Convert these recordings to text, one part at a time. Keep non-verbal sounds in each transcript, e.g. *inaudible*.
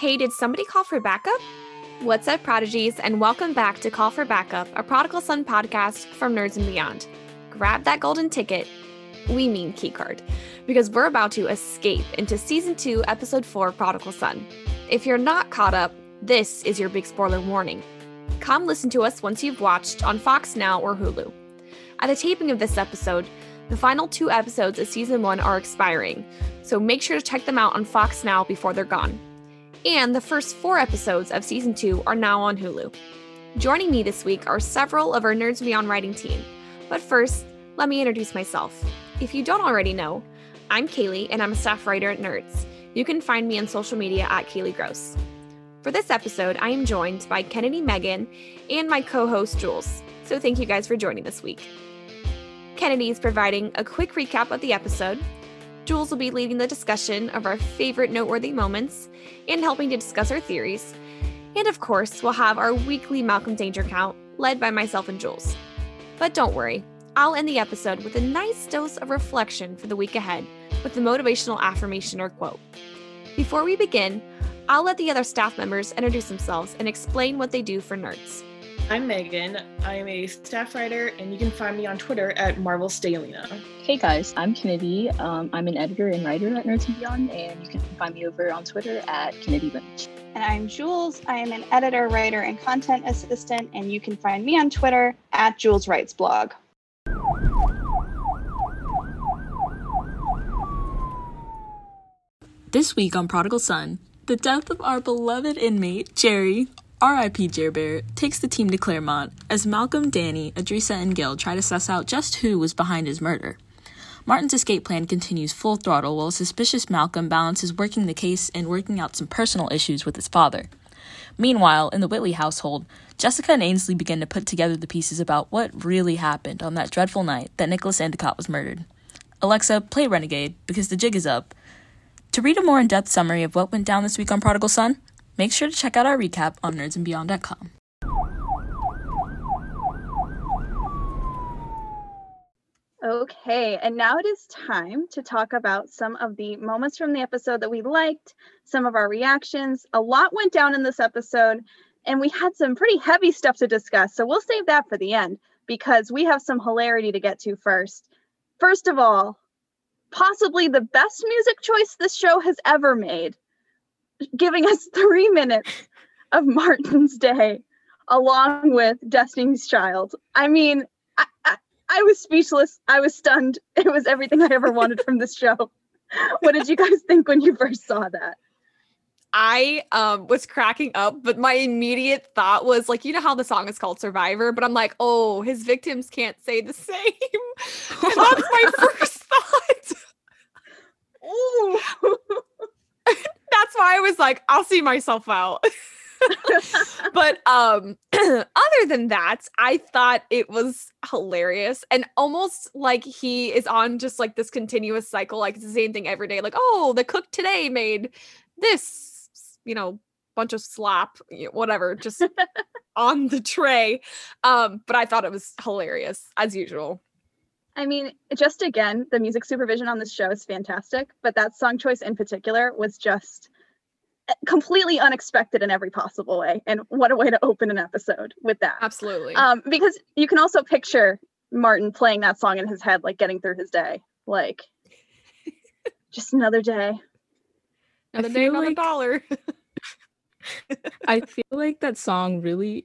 Hey, did somebody call for backup? What's up, prodigies, and welcome back to Call for Backup, a Prodigal Son podcast from Nerds and Beyond. Grab that golden ticket, we mean keycard, because we're about to escape into season two, episode four, Prodigal Son. If you're not caught up, this is your big spoiler warning. Come listen to us once you've watched on Fox Now or Hulu. At the taping of this episode, the final two episodes of season one are expiring, so make sure to check them out on Fox Now before they're gone. And the first four episodes of season two are now on Hulu. Joining me this week are several of our Nerds Beyond writing team. But first, let me introduce myself. If you don't already know, I'm Kaylee and I'm a staff writer at Nerds. You can find me on social media at Kaylee Gross. For this episode, I am joined by Kennedy Megan and my co host Jules. So thank you guys for joining this week. Kennedy is providing a quick recap of the episode, Jules will be leading the discussion of our favorite noteworthy moments and helping to discuss our theories. And of course, we'll have our weekly Malcolm Danger count, led by myself and Jules. But don't worry, I'll end the episode with a nice dose of reflection for the week ahead with a motivational affirmation or quote. Before we begin, I'll let the other staff members introduce themselves and explain what they do for nerds. I'm Megan. I'm a staff writer, and you can find me on Twitter at Marvel Stalina. Hey guys, I'm Kennedy. Um, I'm an editor and writer at Nerds and Beyond, and you can find me over on Twitter at Kennedy Lynch. And I'm Jules. I am an editor, writer, and content assistant, and you can find me on Twitter at Jules Writes Blog. This week on Prodigal Son, the death of our beloved inmate, Jerry, R.I.P. Jer takes the team to Claremont as Malcolm, Dani, Edrisa, and Gil try to suss out just who was behind his murder. Martin's escape plan continues full throttle while suspicious Malcolm balances working the case and working out some personal issues with his father. Meanwhile, in the Whitly household, Jessica and Ainsley begin to put together the pieces about what really happened on that dreadful night that Nicholas Endicott was murdered. Alexa, play Renegade because the jig is up. To read a more in depth summary of what went down this week on Prodigal Son, Make sure to check out our recap on nerdsandbeyond.com. Okay, and now it is time to talk about some of the moments from the episode that we liked, some of our reactions. A lot went down in this episode, and we had some pretty heavy stuff to discuss. So we'll save that for the end because we have some hilarity to get to first. First of all, possibly the best music choice this show has ever made giving us three minutes of Martin's Day along with Destiny's Child. I mean, I, I, I, was speechless. I was stunned. It was everything I ever wanted from this show. What did you guys think when you first saw that? I um was cracking up, but my immediate thought was like, you know how the song is called Survivor, but I'm like, oh, his victims can't say the same. *laughs* that's my *laughs* first thought. Ooh *laughs* that's why I was like, I'll see myself out. *laughs* but um *clears throat* other than that, I thought it was hilarious and almost like he is on just like this continuous cycle, like it's the same thing every day. Like, oh, the cook today made this, you know, bunch of slop, whatever, just *laughs* on the tray. Um, but I thought it was hilarious as usual. I mean, just again, the music supervision on this show is fantastic, but that song choice in particular was just eh, completely unexpected in every possible way. And what a way to open an episode with that. Absolutely. Um, because you can also picture Martin playing that song in his head, like getting through his day, like *laughs* just another day. Another day, another like, dollar. *laughs* I feel like that song really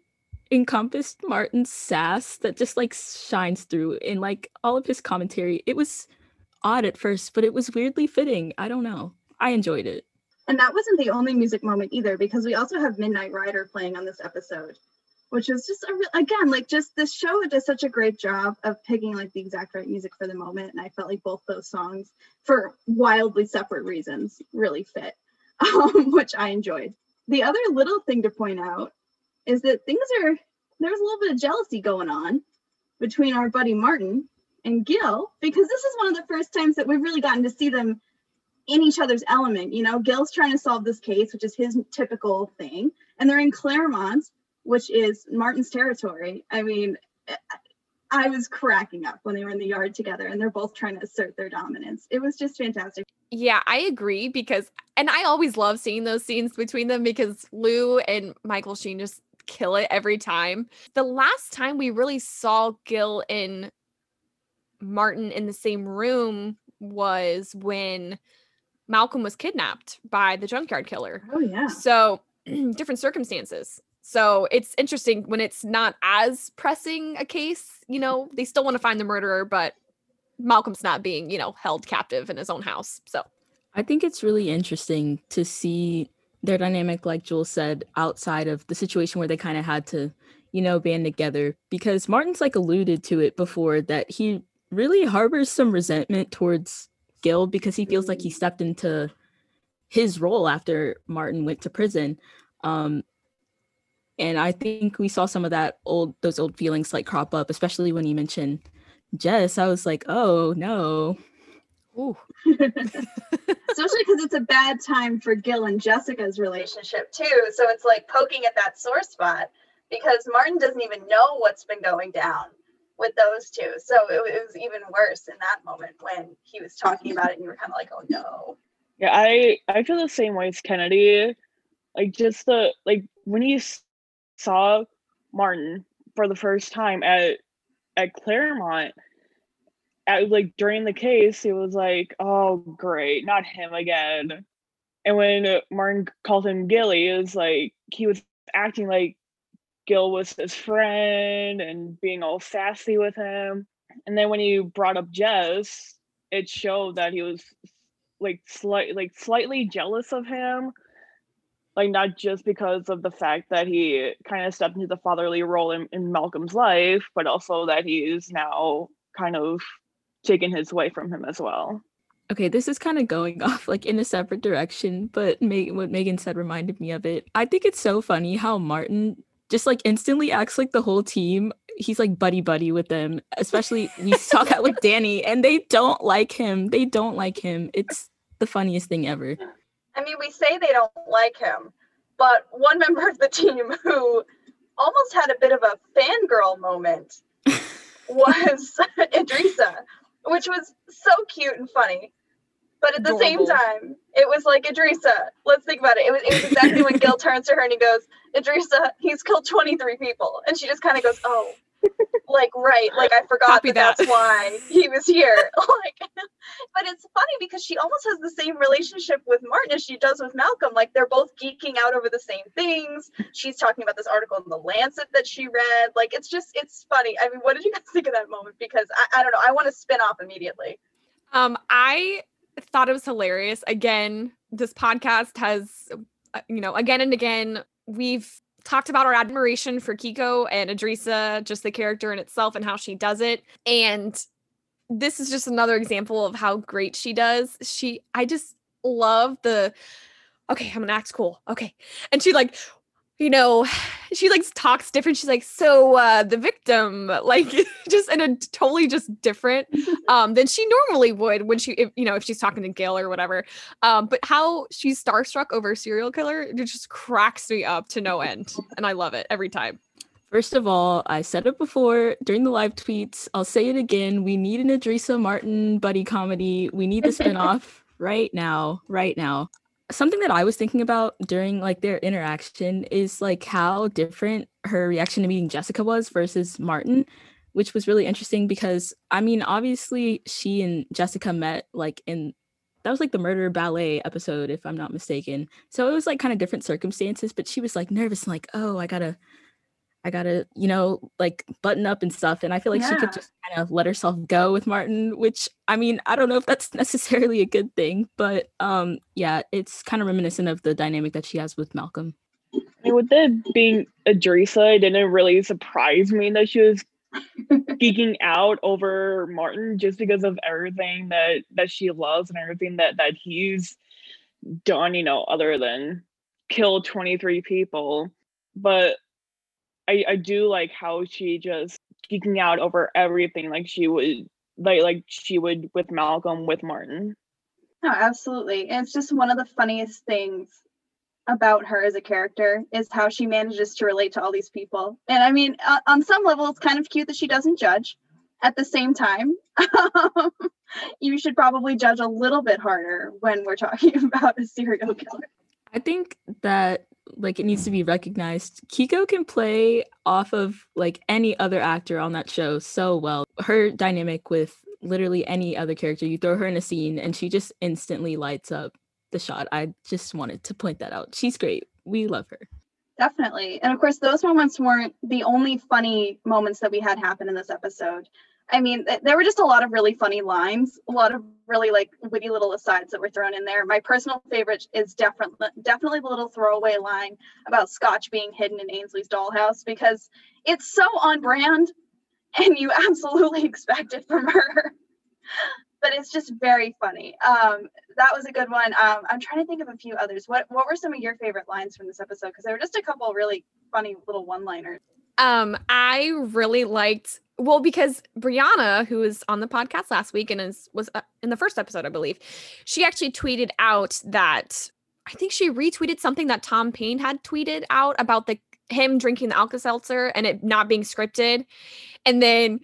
encompassed Martin's sass that just like shines through in like all of his commentary. It was odd at first, but it was weirdly fitting. I don't know. I enjoyed it. And that wasn't the only music moment either, because we also have Midnight Rider playing on this episode, which is just a re- again like just this show does such a great job of picking like the exact right music for the moment, and I felt like both those songs, for wildly separate reasons, really fit, *laughs* um, which I enjoyed. The other little thing to point out is that things are there's a little bit of jealousy going on between our buddy Martin and Gil because this is one of the first times that we've really gotten to see them in each other's element. You know, Gil's trying to solve this case, which is his typical thing, and they're in Claremont, which is Martin's territory. I mean, I was cracking up when they were in the yard together and they're both trying to assert their dominance. It was just fantastic. Yeah, I agree because, and I always love seeing those scenes between them because Lou and Michael Sheen just kill it every time. The last time we really saw Gil and Martin in the same room was when Malcolm was kidnapped by the junkyard killer. Oh, yeah. So, *clears throat* different circumstances. So, it's interesting when it's not as pressing a case, you know, they still want to find the murderer, but Malcolm's not being, you know, held captive in his own house. So, I think it's really interesting to see their dynamic, like Jules said, outside of the situation where they kind of had to, you know, band together because Martin's like alluded to it before that he really harbors some resentment towards Gil because he feels like he stepped into his role after Martin went to prison. Um, and I think we saw some of that old those old feelings like crop up, especially when you mentioned Jess. I was like, oh no. Ooh, *laughs* *laughs* Especially because it's a bad time for Gil and Jessica's relationship too. So it's like poking at that sore spot because Martin doesn't even know what's been going down with those two. So it, it was even worse in that moment when he was talking about it and you were kind of like, oh no. Yeah, I I feel the same way as Kennedy. Like just the like when you saw Martin for the first time at at Claremont, at like during the case, he was like, "Oh, great, not him again." And when Martin called him Gilly, it was like he was acting like Gil was his friend and being all sassy with him. And then when he brought up Jess, it showed that he was like slight like slightly jealous of him like not just because of the fact that he kind of stepped into the fatherly role in, in malcolm's life but also that he's now kind of taken his wife from him as well Okay, this is kind of going *laughs* off like in a separate direction, but Meg- what Megan said reminded me of it. I think it's so funny how Martin just like instantly acts like the whole team. He's like buddy buddy with them, especially we *laughs* saw that with Dani, and they don't like him. They don't like him. It's the funniest thing ever. I mean, we say they don't like him, but one *laughs* member of the team who almost had a bit of a fangirl moment was Edrisa, which was so cute and funny. But at the same time, it was like Edrisa. Let's think about it. It was, it was exactly when *laughs* Gil turns to her and he goes, Edrisa, he's killed 23 people. And she just kind of goes, oh, like, right. Like, I forgot that, that. that's why he was here. *laughs* like, but it's funny because she almost has the same relationship with Martin as she does with Malcolm. Like, they're both geeking out over the same things. She's talking about this article in the Lancet that she read. Like, it's just, it's funny. I mean, what did you guys think of that moment? Because I, I don't know. I want to spin off immediately. Um, I thought it was hilarious. Again, this podcast has, uh, you know, again and again, we've talked about our admiration for Keiko and Edrisa, just the character in itself and how she does it. And this is just another example of how great she does. She, I just love the, okay, I'm gonna act cool. Okay. And she like, you know, *sighs* she like talks different. She's like, so uh the victim, *laughs* like *laughs* just in a totally just different *laughs* um than she normally would when she if, you know if she's talking to Gail or whatever. Um, but how she's starstruck over a serial killer, it just cracks me up to no end. And I love it every time. First of all, I said it before during the live tweets. I'll say it again. We need an Edrisa Martin buddy comedy. We need the spinoff right now, right now. Something that I was thinking about during like their interaction is like how different her reaction to meeting Jessica was versus Martin, which was really interesting because I mean, obviously she and Jessica met like in that was like the murder ballet episode, if I'm not mistaken. So it was like kind of different circumstances, but she was like nervous and like, oh, I gotta I gotta, you know, like button up and stuff. And I feel like she could just kind of let herself go with Martin, which I mean, I don't know if that's *laughs* necessarily a good thing, but um, yeah, it's kind of reminiscent of the dynamic that she has with Malcolm. I mean, with it being Edrisa, it didn't really surprise me that she was geeking out over Martin just because of everything that that she loves and everything that that he's done, you know, other than kill 23 people. But I I do like how she just geeking out over everything like she would like like she would with Malcolm with Martin. No, absolutely. And it's just one of the funniest things about her as a character is how she manages to relate to all these people. And I mean, uh, on some level, it's kind of cute that she doesn't judge. At the same time, *laughs* you should probably judge a little bit harder when we're talking *laughs* about a serial killer. I think that like it needs to be recognized. Keiko can play off of like any other actor on that show so well. Her dynamic with literally any other character, you throw her in a scene and she just instantly lights up the shot. I just wanted to point that out. She's great. We love her. Definitely. And of course, those moments weren't the only funny moments that we had happen in this episode. I mean, there were just a lot of really funny lines, a lot of really like witty little asides that were thrown in there. My personal favorite is definitely definitely the little throwaway line about Scotch being hidden in Ainsley's dollhouse because it's so on brand *laughs* and you absolutely expect it from her. *laughs* but it's just very funny. Um, that was a good one. Um, I'm trying to think of a few others. What what were some of your favorite lines from this episode? Because there were just a couple really funny little one-liners. Um, I really liked well because Brianna, who was on the podcast last week and is was uh, in the first episode, I believe, she actually tweeted out that I think she retweeted something that Tom Payne had tweeted out about the him drinking the Alka Seltzer and it not being scripted, and then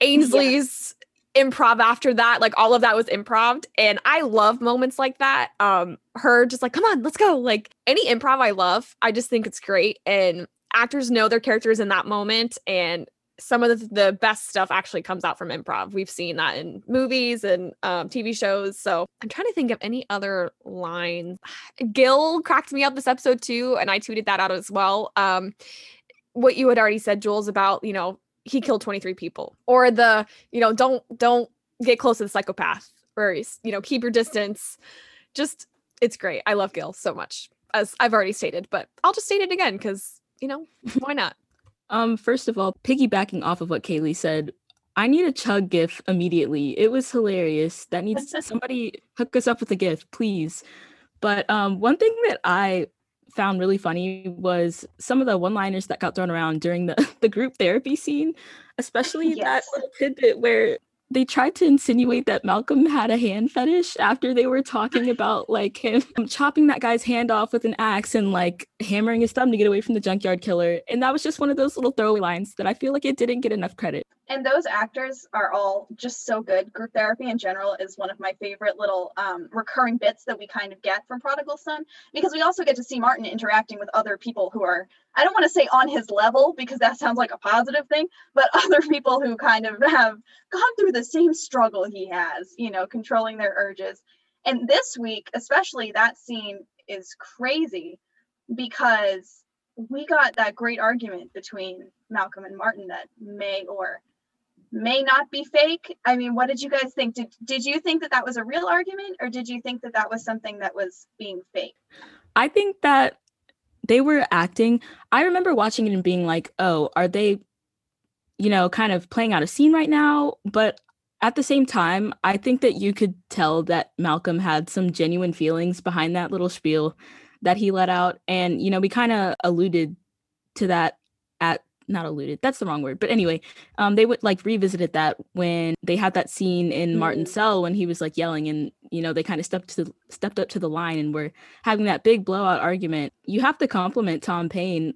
Ainsley's improv after that, like all of that was improv, and I love moments like that. Um, her just like, come on, let's go. Like any improv, I love. I just think it's great, and actors know their characters in that moment and some of the, the best stuff actually comes out from improv. We've seen that in movies and um, TV shows. So I'm trying to think of any other lines. *sighs* Gil cracked me up this episode too, and I tweeted that out as well. Um, what you had already said, Jules, about you know he killed 23 people, or the you know don't don't get close to the psychopath, or you know keep your distance. Just it's great. I love Gil so much, as I've already stated, but I'll just state it again because you know, why not? Um, first of all, piggybacking off of what Kaylee said, I need a chug gif immediately. It was hilarious. That needs *laughs* somebody hook us up with a gif, please. But um, one thing that I found really funny was some of the one-liners that got thrown around during the, *laughs* the group therapy scene, especially yes. that little tidbit where they tried to insinuate that Malcolm had a hand fetish after they were talking about like him *laughs* chopping that guy's hand off with an axe and like hammering his thumb to get away from the junkyard killer. And that was just one of those little throwaway lines that I feel like it didn't get enough credit and those actors are all just so good. Group therapy in general is one of my favorite little um, recurring bits that we kind of get from Prodigal Son because we also get to see Martin interacting with other people who are, I don't want to say on his level because that sounds like a positive thing, but *laughs* other people who kind of have gone through the same struggle he has, you know, controlling their urges. And this week, especially, that scene is crazy because we got that great argument between Malcolm and Martin that may or may not be fake. I mean, what did you guys think? Did did you think that that was a real argument, or did you think that that was something that was being fake? I think that they were acting. I remember watching it and being like, "Oh, are they, you know, kind of playing out a scene right now?" But at the same time, I think that you could tell that Malcolm had some genuine feelings behind that little spiel that he let out, and you know, we kind of alluded to that at not alluded that's the wrong word but anyway um they would like revisited that when they had that scene in mm-hmm. martin's cell when he was like yelling and you know they kind of stepped to the, stepped up to the line and were having that big blowout argument you have to compliment tom payne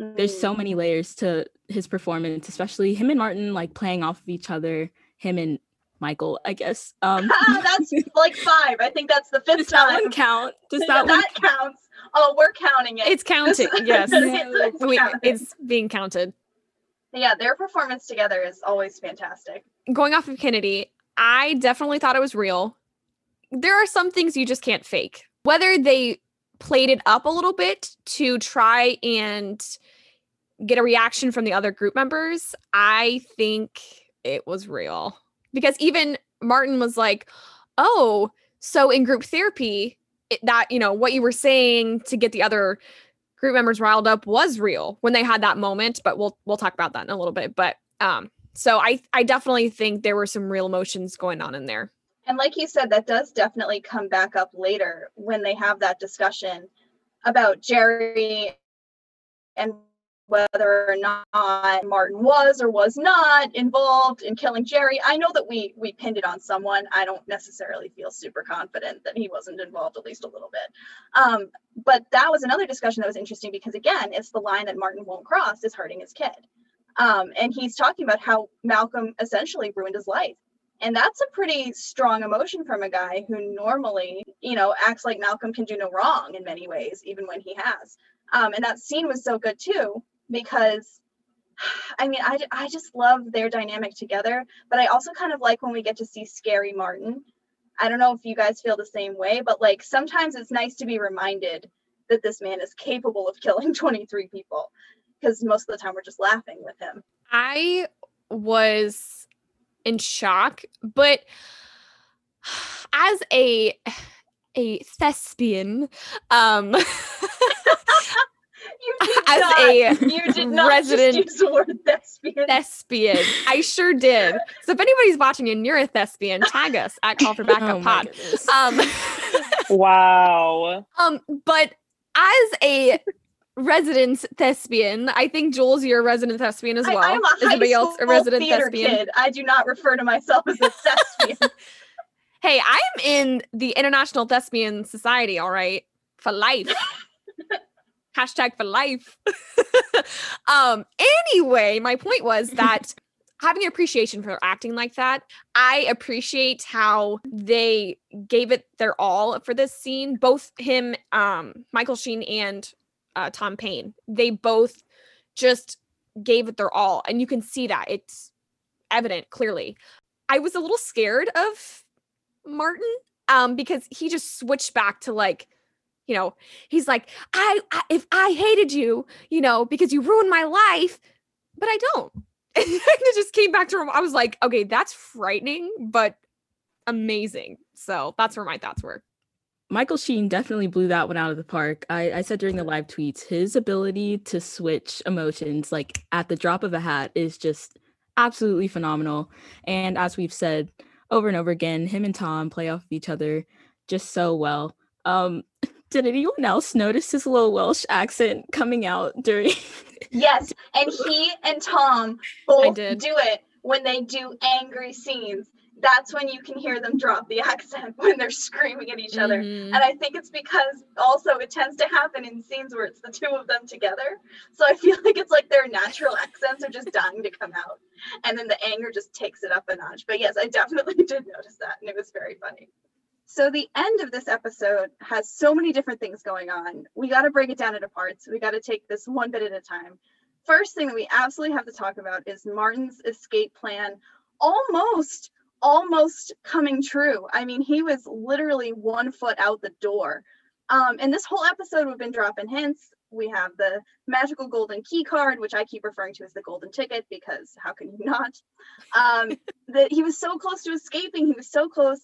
mm-hmm. there's so many mm-hmm. layers to his performance especially him and martin like playing off of each other him and Michael, I guess. Um *laughs* that's like five. I think that's the fifth does time. That one count? Does *laughs* that, that one counts? Oh, we're counting it. It's counted. *laughs* yes, it's, we, it's being counted. Yeah, their performance together is always fantastic. Going off of Kennedy, I definitely thought it was real. There are some things you just can't fake. Whether they played it up a little bit to try and get a reaction from the other group members, I think it was real. Because even Martin was like, "Oh, so in group therapy, it, that you know what you were saying to get the other group members riled up was real when they had that moment but we'll we'll talk about that in a little bit but um so i i definitely think there were some real emotions going on in there. And like you said that does definitely come back up later when they have that discussion about jerry and whether or not Martin was or was not involved in killing Jerry. I know that we we pinned it on someone. I don't necessarily feel super confident that he wasn't involved at least a little bit. Um, but that was another discussion that was interesting because again, it's the line that Martin won't cross is hurting his kid. Um, and he's talking about how Malcolm essentially ruined his life. And that's a pretty strong emotion from a guy who normally, you know, acts like Malcolm can do no wrong in many ways, even when he has. Um, and that scene was so good too because I mean, I, I just love their dynamic together, but I also kind of like when we get to see Scary Martin. I don't know if you guys feel the same way, but like sometimes it's nice to be reminded that this man is capable of killing *laughs* 23 people because most of the time we're just laughing with him. I was in shock, but *sighs* as a a thespian, um *laughs* *laughs* as not, a you did not resident just use the word thespian. thespian. I sure did. So if anybody's watching and you're a thespian, tag us at Call for Backup *laughs* Oh Pod. Um, *laughs* Wow. um, but as a resident thespian, I think Jules, you're a resident thespian as well. I'm a Is anybody else a resident thespian? kid. I do not refer to myself as a thespian. Hey, I'm in the International Thespian Society, all right, for life. Hashtag for life. *laughs* um, anyway, my point was *laughs* that having an appreciation for acting like that, I appreciate how they gave it their all for this scene. Both him, um, Michael Sheen and uh, Tom Payne, they both just gave it their all. And you can see that it's evident clearly. I was a little scared of Martin um because he just switched back to like you know he's like I, I if I hated you you know because you ruined my life but I don't *laughs* and it just came back to him I was like okay that's frightening but amazing so that's where my thoughts were Michael Sheen definitely blew that one out of the park. I, I said during the live tweets, his ability to switch emotions like at the drop of a hat is just absolutely phenomenal. And as we've said over and over again, him and Tom play off of each other just so well. Um, *laughs* did anyone else notice his little Welsh accent coming out during? *laughs* yes, and he and Tom both do it when they do angry scenes. That's when you can hear them drop the *laughs* accent when they're screaming at each other. Mhm. And I think it's because also it tends to happen in scenes where it's the two of them together. So I feel *laughs* like it's like their natural accents are just dying to come out. And then the anger just takes it up a notch. But yes, I definitely did notice that. And it was very funny. So the end of this episode has so many different things going on. We got to break it down into parts. We got to take this one bit at a time. First thing that we absolutely have to talk about is Martin's escape plan almost almost coming true. I mean, he was literally one foot out the door. Um, and this whole episode, we've been dropping hints. We have the magical golden key card, which I keep referring to as the golden ticket because how can you not? Um, *laughs* that he was so close to escaping. He was so close,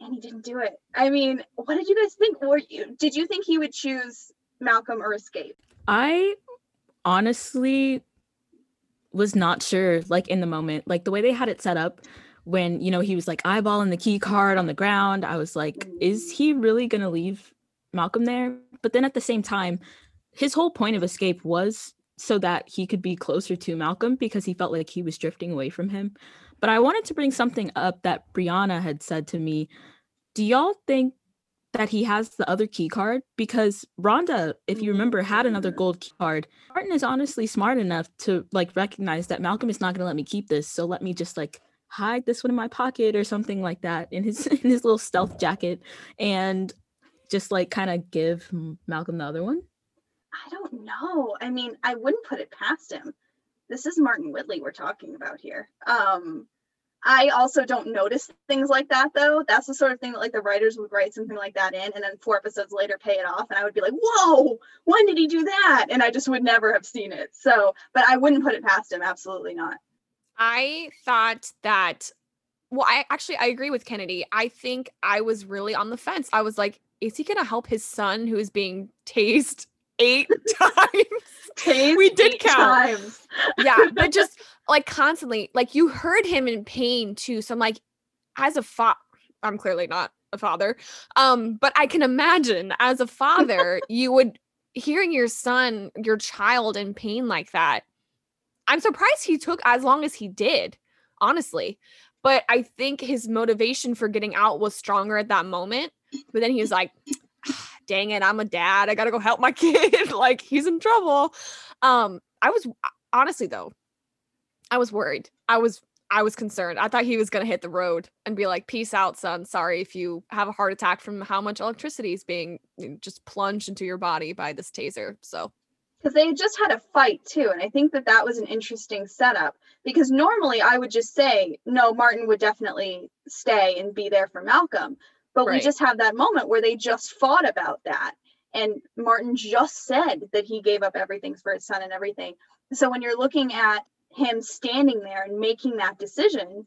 and he didn't do it. I mean, what did you guys think? Were you did you think he would choose Malcolm or escape? I honestly was not sure, like in the moment, like the way they had it set up when, you know, he was like eyeballing the key card on the ground. I was like, is he really going to leave Malcolm there? But then at the same time, his whole point of escape was so that he could be closer to Malcolm because he felt like he was drifting away from him. But I wanted to bring something up that Brianna had said to me. Do y'all think that he has the other key card? Because Rhonda, if you remember, had another mm. gold key card. Martin is honestly smart enough to like recognize that Malcolm is not gonna let me keep this. So let me just like hide this one in my pocket or something like that in his *laughs* in his little stealth jacket and just like kind of give Malcolm the other one. I don't know. I mean, I wouldn't put it past him. This is Martin Whitly we're talking about here. Um, I also don't notice things like that though. That's the sort of thing that like the writers would write something like that in and then four episodes later pay it off and I would be like, "Whoa, when did he do that?" And I just would never have seen it. So, but I wouldn't put it past him, absolutely not. I thought that well, I actually I agree with Kennedy. I think I was really on the fence. I was like, is he gonna help his son who is being tased eight *laughs* times? We did count. times. yeah, but just like constantly, like you heard him in pain too. So I'm like, as a fa I'm clearly not a father. Um, but I can imagine as a father, *laughs* you would hearing your son, your child in pain like that, I'm surprised he took as long as he did, honestly. But I think his motivation for getting out was stronger at that moment. But then he was like, dang it, I'm a dad. I gotta go help my *laughs* kid. like he's in trouble. Um, I was honestly though, I was worried. I was I was concerned. I thought he was gonna hit the road and be like, "Peace out, son. Sorry if you have a heart attack from how much electricity is being just plunged into your body by this taser." So, because they just had a fight too, and I think that that was an interesting setup. Because normally I would just say, "No, Martin would definitely stay and be there for Malcolm," but right. we just have that moment where they just fought about that, and Martin just said that he gave up everything for his son and everything. So when you're looking at him standing there and making that decision,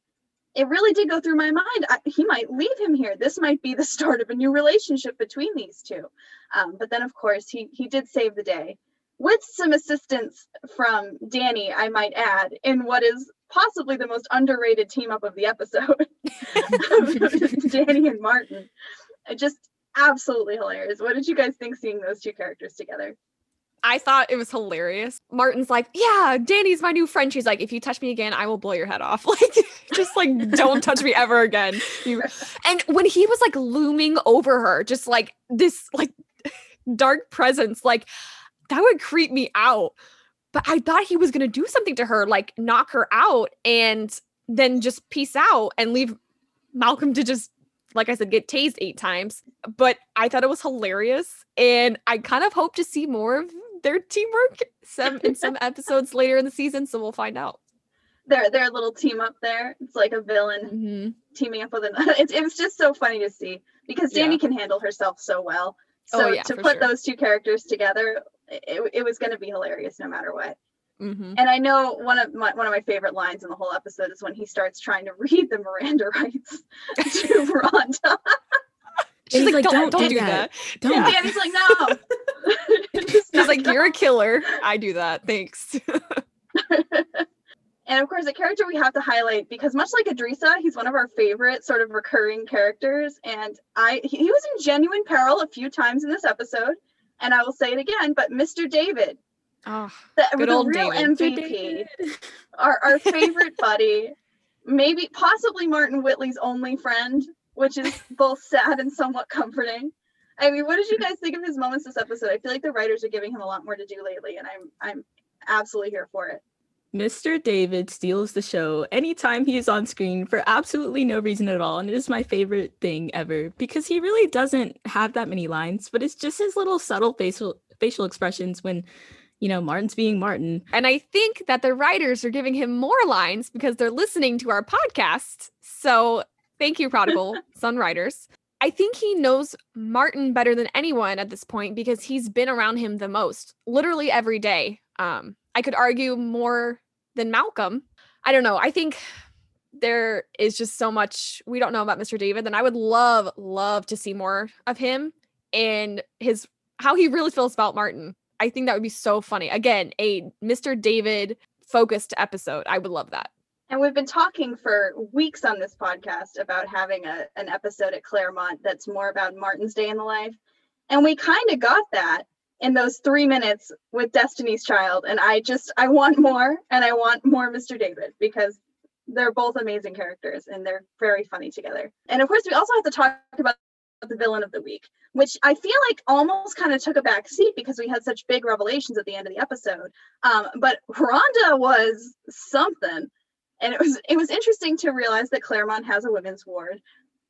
it really did go through my mind. I, he might leave him here. This might be the *laughs* start of a new relationship between these two. Um, but then, of course, he he did save the day with some assistance from Dani, I might add, in what is possibly the most underrated team up of the episode. *laughs* Dani and Martin. Uh, just absolutely hilarious. What did you guys think seeing those two characters together? I thought it was hilarious. Martin's like, "Yeah, Dani's my new friend." She's like, "If you touch me again, I will blow your head off." *laughs* Like, just like don't touch me ever again. You. *laughs* And when he was like looming over her, just like this like dark presence, like that would creep me out. But I thought he was gonna do something to her, like knock her out, and then just peace out and leave Malcolm to just like I said, get tased eight times. But I thought it was hilarious. And I kind of hope to see more of their teamwork some in some *laughs* episodes later in the season, so we'll find out. Their their little team up there. It's like a villain mm-hmm. teaming up with another. *laughs* It, it was just so funny to see because Dani yeah. can handle herself so well. Oh, so oh, yeah, to put sure. those two characters together, it, it was going to be hilarious no matter what. Mm-hmm. And I know one of my one of my favorite lines in the whole episode is when he starts trying to *laughs* read the Miranda rights to *laughs* Rhonda. She's like, like, don't, don't, do that. that. Don't. Yeah. And he's like, *laughs* no. he's like, you're a killer. I do that. Thanks. and of course, a character we have to highlight because much like Edrisa, he's one of our favorite sort of recurring characters. And I he, he was in genuine peril a few times in this episode. And I will say it again, but Mr. David. Oh, the, good the old real David. MVP. *laughs* our, our favorite buddy. Maybe possibly Martin Whitly's only friend which is both sad and somewhat comforting. I mean, what did you guys think of his moments this episode? I feel like the writers are giving him a lot more to do lately, and I'm I'm absolutely here for it. Mr. David steals the show anytime he is on screen for absolutely no reason at all. And it is my favorite thing ever because he really doesn't have that many lines, but it's just his little subtle facial facial expressions when, you know, Martin's being Martin. And I think that the writers are giving him more lines because they're listening to our podcast. So Thank you, Prodigal *laughs* Son writers. I think he knows Martin better than anyone at this point because he's been around him the most, literally every day. Um, I could argue more than Malcolm. I don't know. I think there is just so much we don't know about Mr. David, and I would love, love to see more of him and his how he really feels about Martin. I think that would be so funny. Again, a Mr. David focused episode. I would love that. And we've been talking for weeks on this podcast about having a, an episode at Claremont that's more about Martin's day in the life. And we kind of got that in those three minutes with Destiny's Child. And I just, I want more and I want more Mr. David because they're both amazing characters and they're very funny together. And of course, we also have to talk about the villain of the week, which I feel like almost kind of took a back seat because we had such big revelations at the end of the episode. Um, but Rhonda was something and it was it was interesting to realize that Claremont has a women's ward.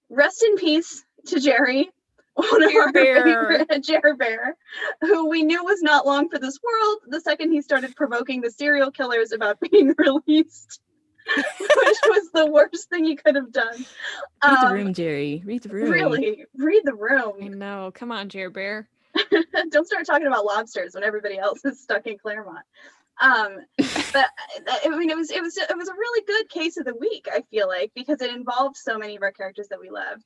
Rest in peace to Jerry, one of Jer our Bear. favorite *laughs* Jer Bear, who we knew was not long for this world the second he started provoking the serial killers about *laughs* being released. which was the worst thing he could have done. Read um, the room, Jerry. Read the room. Really, read the room. I know. Come on, Jer Bear. *laughs* Don't start talking about lobsters when everybody else is stuck in Claremont. Um, but I mean, it was it was it was a really good case of the week. I feel like because it involved so many of our characters that we loved,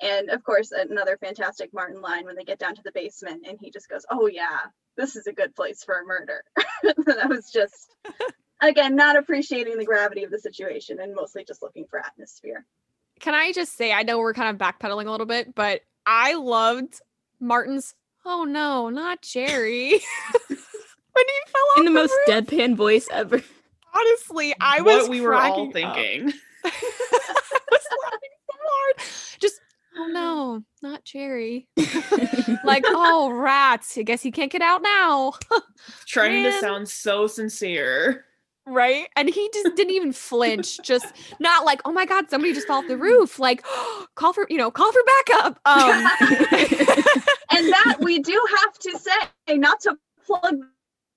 and of course another fantastic Martin line when they get down to the basement and he just goes, "Oh yeah, this is a good place for a murder." *laughs* that was just *laughs* again not appreciating the gravity of the situation and mostly just looking for atmosphere. Can I just say, I know we're kind of backpedaling a little bit, but I loved Martin's oh no, not Jerry. *laughs* when he fell off In the most roof. deadpan voice ever. Honestly, I was what we were all thinking. I was laughing so hard. Just oh no, not Jerry. *laughs* like oh rats. I guess he can't get out now. *laughs* Trying Man. to sound so sincere. right? And he just didn't even flinch. Just not like, oh my god, somebody just fell off the roof. Like, *gasps* call for you know, call for backup. Um, *laughs* and that we do have to say, not to plug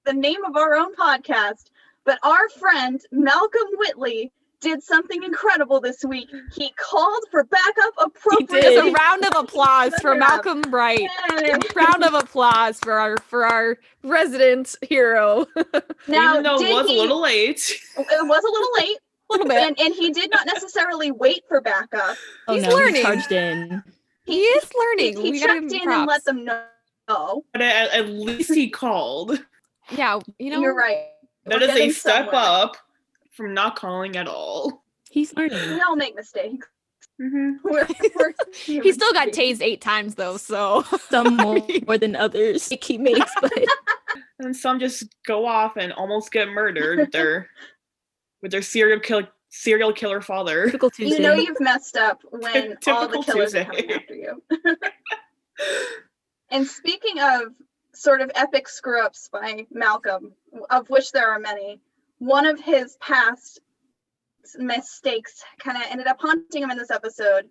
the name of our own podcast, but our friend Malcolm Whitly did something incredible this week. He called for backup just appropriately. a round of applause for Malcolm Bright. Yay. *laughs* round of applause for our for our resident hero. *laughs* Now, Even though it was he- a little late. it was a little late, a *laughs* little bit. and, and he did not necessarily wait for backup. Oh He's no, learning. he charged in. he is learning. he we gotta checked in him and let them know. But at, at least he called. Yeah, you know You're right. That We're is a step somewhere. up from not calling at all. He's learning. We all make mistakes. Mm-hmm. *laughs* We're, we're *laughs* He still got beings. tased eight times though, so Some more, *laughs* more than others. He makes, but And some just go off and almost get murdered with their with their serial kill serial killer father. typical Tuesday. You know you've messed up when all the Typical killers are coming after you. and speaking of sort of epic screw ups by Malcolm, of which there are many, one of his past mistakes kind of ended up haunting him in this episode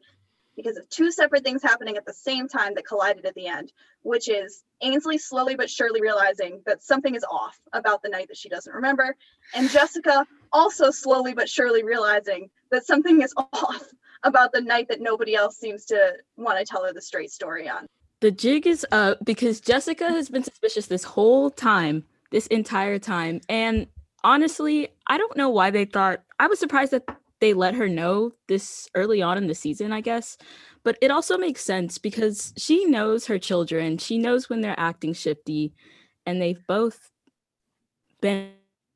because of two separate things happening at the same time that collided at the end, which is Ainsley slowly but surely realizing that something is off about the night that she doesn't remember, and Jessica also slowly but surely realizing that something is *laughs* off about the night that nobody else seems to want to tell her the straight story on. the jig is up because Jessica has been suspicious this whole time, this entire time. And honestly, I don't know why they thought I was surprised that they let her know this early on in the season, I guess. But it also makes sense because she knows her children. She knows when they're acting shifty, and they've both been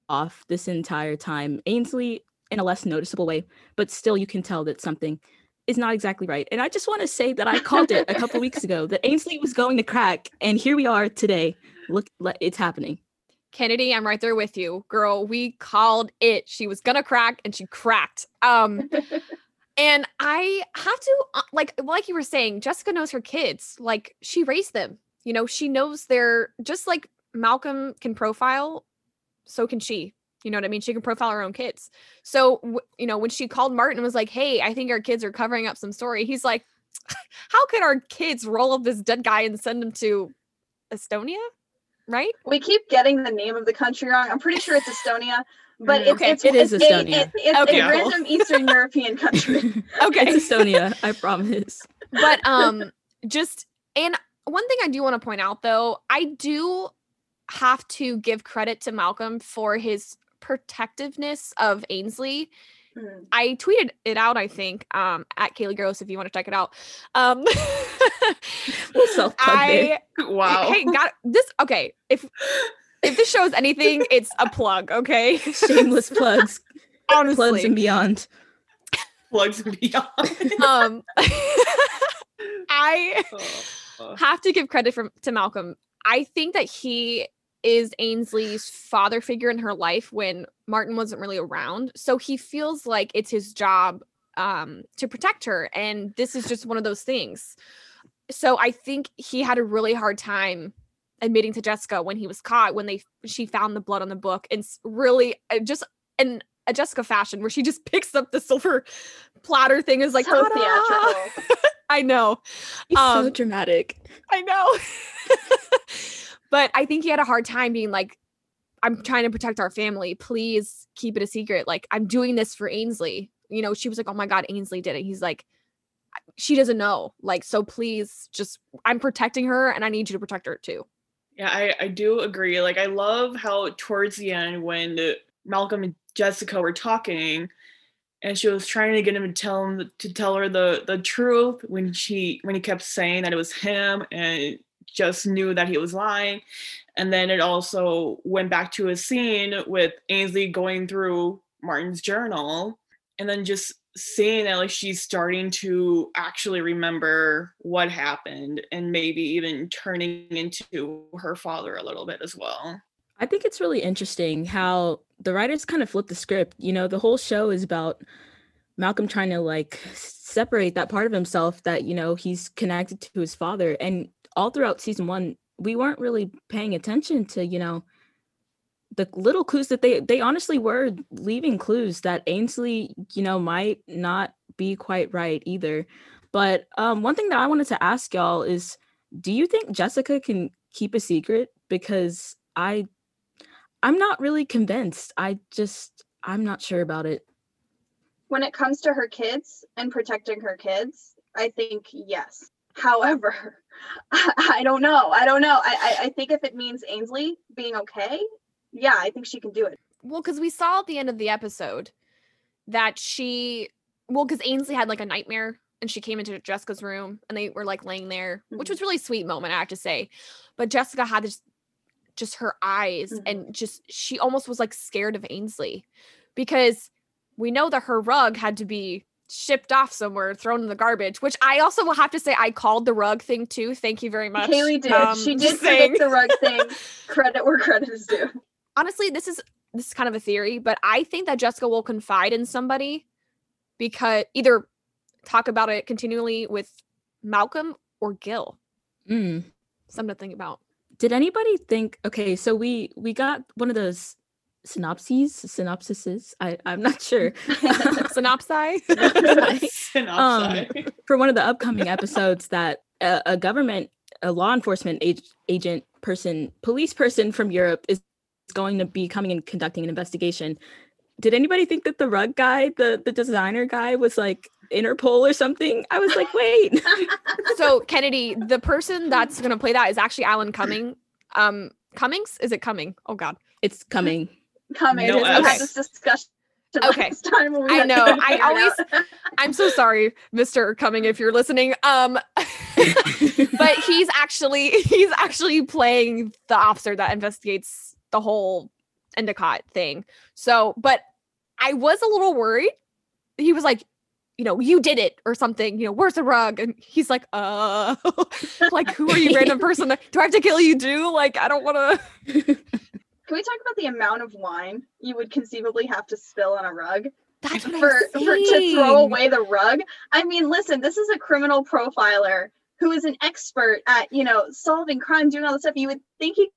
off this entire time. Ainsley in a less noticeable way, but still you can tell that something is not exactly right. And I just want to say that I called it a couple weeks *laughs* ago that Ainsley was going to crack, and here we are today. Look, it's happening. Kennedy, I'm right there with you. Girl, we called it. She was gonna crack and she cracked. Um and I have to uh, like like you were saying, Jessica knows her kids. Like she raised them. You know, she knows they're just like Malcolm can profile, so can she. You know what I mean? She can profile her own kids. So, you know, when she called Martin and was like, "Hey, I think our kids are covering up some story." He's like, "How could our kids roll up this dead guy and send him to Estonia?" Right? We keep getting the name of the country wrong. I'm pretty sure it's Estonia, but Mm. it's, Okay, it's, it is it's a- Estonia. it- it's Okay, a cool. random Eastern European country. *laughs* Okay. It's Estonia, I promise. but um just and one thing i do want to point out though i do have to give credit to malcolm for his protectiveness of ainsley Hmm. i tweeted it out i think um at kaylee gross if you want to check it out um We'll self-plug there. i Wow. hey got this okay if if this shows anything *laughs* it's a plug okay Shameless *laughs* plugs, plugs honestly and beyond. Plugs and beyond. *laughs* um i Oh. have to give credit from to Malcolm. I think that he is Ainsley's father figure in her life when Martin wasn't really around. So he feels like it's his job um to protect her and this is just one of those things. So I think he had a really hard time admitting to Jessica when he was caught when they she found the blood on the book and really uh, just in a Jessica fashion where she just *laughs* picks up the silver platter thing is like so theatrical. *laughs* I know. He's so Um, dramatic. I know. *laughs* but I think he had a hard time being like, I'm trying to protect our family. Please keep it a secret. Like, I'm doing this for Ainsley. You know, she was like, Oh my God, Ainsley did it. He's like, She doesn't know. Like, so please just, I'm protecting her and I need you to protect her too. Yeah, I, I do agree. Like I love how towards the end when Malcolm and Jessica were talking and she was trying to get him to tell him to tell her the the truth when she when he kept saying that it was him and just knew that he was lying. And then it also went back to a scene with Ainsley going through Martin's journal and then just seeing that like she's starting to actually remember what happened and maybe even turning into her father a little bit as well. I think it's really interesting how the writers kind of flip the script. You know, the whole show is about Malcolm trying to like separate that part of himself that, you know, he's connected to his father. And all throughout season one, we weren't really paying attention to, you know, the little clues that they they honestly were leaving clues that Ainsley, you know, might not be quite right either. But um, one thing that I wanted to ask y'all is, do you think Jessica can keep a secret? Because I, I'm not really convinced. I just I'm not sure about it. When it comes to her kids and protecting her kids, I think yes. However, *laughs* I, don't know. I don't know. I, I I think if it means Ainsley being okay, yeah, I think she can do it. Well, because we saw at the end of the episode that she, well, because Ainsley had like a nightmare and she came into Jessica's room and they were like laying there, which Mhm. was really sweet moment, I have to say. But Jessica had this, just her eyes Mhm. and just she almost was like scared of Ainsley because we know that her rug had to be shipped off somewhere, thrown in the garbage, which I also will have to say I called the rug thing too. Thank you very much. Haley did. Um, she did predict the rug *laughs* thing. Credit where credit is due. honestly, this is this is kind of a theory, but I think that Jessica will confide in somebody because either talk about it continually with Malcolm or Gil. Mm. Something to think about. Did anybody think? Okay, so we we got one of those synopses, synopsises. I I'm not sure. *laughs* Synopsi. Synopsis. *laughs* for one of the upcoming episodes that a, a government, a law enforcement ag- agent person, police person from Europe is going to be coming and conducting an investigation. Did anybody think that the rug guy, the the designer guy, was like Interpol or something? I was like, wait. *laughs* so Kennedy, the person that's gonna play that is actually Alan Cumming. Um Cummings? Is it Cumming? Oh god. it's coming. Coming. No we S. had this discussion Okay. time I know, I always- *laughs* I'm so sorry, Mr. Cumming, if you're listening. Um *laughs* but he's actually he's actually playing the officer that investigates the whole Endicott thing. So, but I was a little worried. He was like, you know, you did it or something. You know, where's the rug? And he's like, uh, *laughs* like who are you, random person? Do I have to kill you too? Like, I don't want to. Can we talk about the amount of wine you would conceivably have to spill on a rug That's what for, I'm for to throw away the rug? I mean, listen, this is a criminal profiler who is an expert at, you know, solving crime, doing all this stuff. You would think he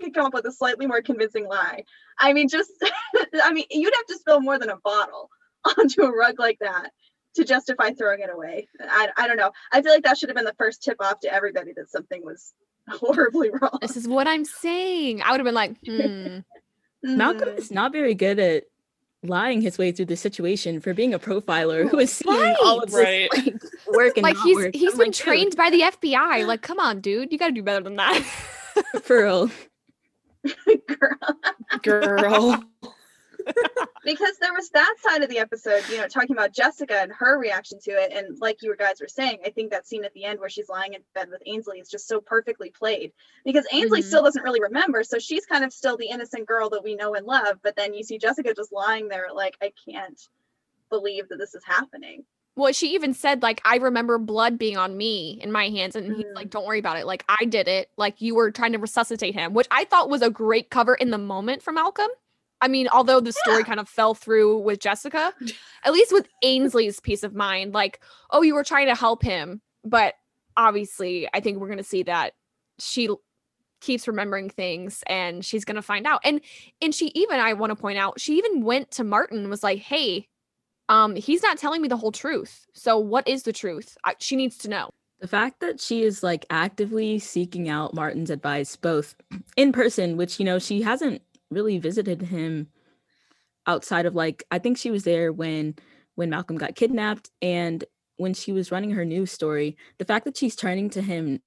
could come up with a slightly more convincing lie. I mean, just *laughs* I mean, you'd have to spill more than a bottle *laughs* onto a rug like that to justify throwing it away. I, I don't know. I feel like that should have been the first tip off to everybody that something was *laughs* horribly wrong. This is what I'm saying. I would have been like, hmm. Malcolm Mm. is not very good at lying his way through the situation for being a profiler who is seeing all of this Right. like, *laughs* work and like not he's work. he's I'm been like, dude, trained by the FBI. *laughs* Like, come on, dude, you got to do better than that. for real. Girl. Girl. Because there was that side of the episode, you know, talking about Jessica and her reaction to it. And like you guys were saying, I think that scene at the end where she's lying in bed with Ainsley is just so perfectly played because Ainsley Mhm. still doesn't really remember. So she's kind of still the innocent girl that we know and love. But then you see Jessica just lying there, like, I can't believe that this is happening. well, she even said like, I remember blood being on me in my hands, and he's Mhm. like, don't worry about it. Like, I did it. Like, you were trying to resuscitate him, which I thought was a great cover in the moment for Malcolm. I mean, although the story Yeah. kind of fell through with Jessica, at least with Ainsley's peace of mind, like, oh, you were trying to help him, but obviously, I think we're gonna see that she keeps remembering things and she's gonna find out. And and she even, I want to point out, she even went to Martin and was like, hey, um, he's not telling me the whole truth. So what is the truth? I, she needs to know. The fact that she is like actively seeking out Martin's advice, both in person, which, you know, she hasn't really visited him outside of like, I think she was there when when Malcolm got kidnapped and when she was running her news story. The fact that she's turning to him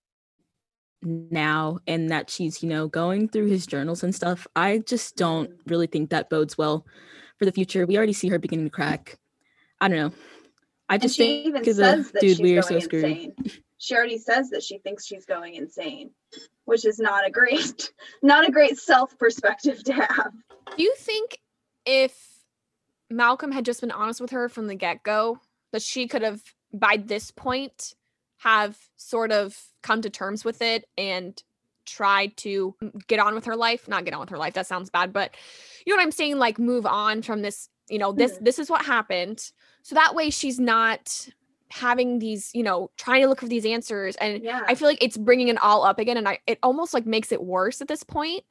now and that she's, you know, going through his journals and stuff, I just don't really think that bodes well for the future. We already see her beginning to crack. I don't know. I just think even as says a dude, we are so screwed. insane. *laughs* She already says that she thinks she's going insane, which is not a great, *laughs* not a great self perspective to have. Do you think if Malcolm had just been honest with her from the get go, that she could have, by this point, have sort of come to terms with it and tried to get on with her life. Not get on with her life, that sounds bad, but you know what I'm saying? Like move on from this, you know, this, mm-hmm. this is what happened. So that way she's not having these you know trying to look for these answers and Yeah. i feel like it's bringing it all up again and i it almost like makes it worse at this point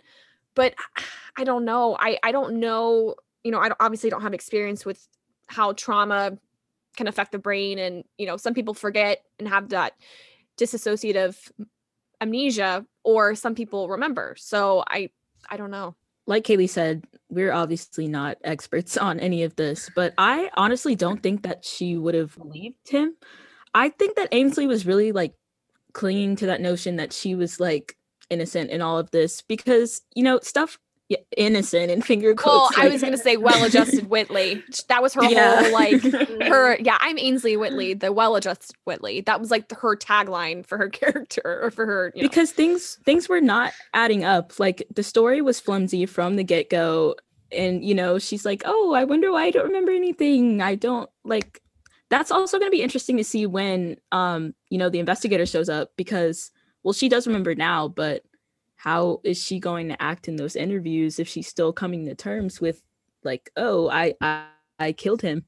but *sighs* i don't know i i don't know you know i don't, obviously don't have experience with how trauma can affect the brain and you know some people forget and have that disassociative amnesia or some people remember so i i don't know like Kaylee said, we're obviously not experts *laughs* on any of this, but I honestly don't think that she would have believed him. I think that Ainsley was really like clinging to that notion that she was like innocent in all of this because, you know, stuff innocent and finger *laughs* well quotes. i was gonna *laughs* say well-adjusted whitly that was her Yeah. whole like *laughs* her yeah i'm ainsley whitly the well-adjusted whitly that was like her tagline for her character or for her you know. because things things were not adding up like the story was flimsy from the get-go and you know she's like oh i wonder why i don't remember anything i don't like that's also going to be interesting to see when um you know the investigator shows up because well she does remember now but how is she going to act in those interviews if she's still coming to terms with like oh i i, I killed him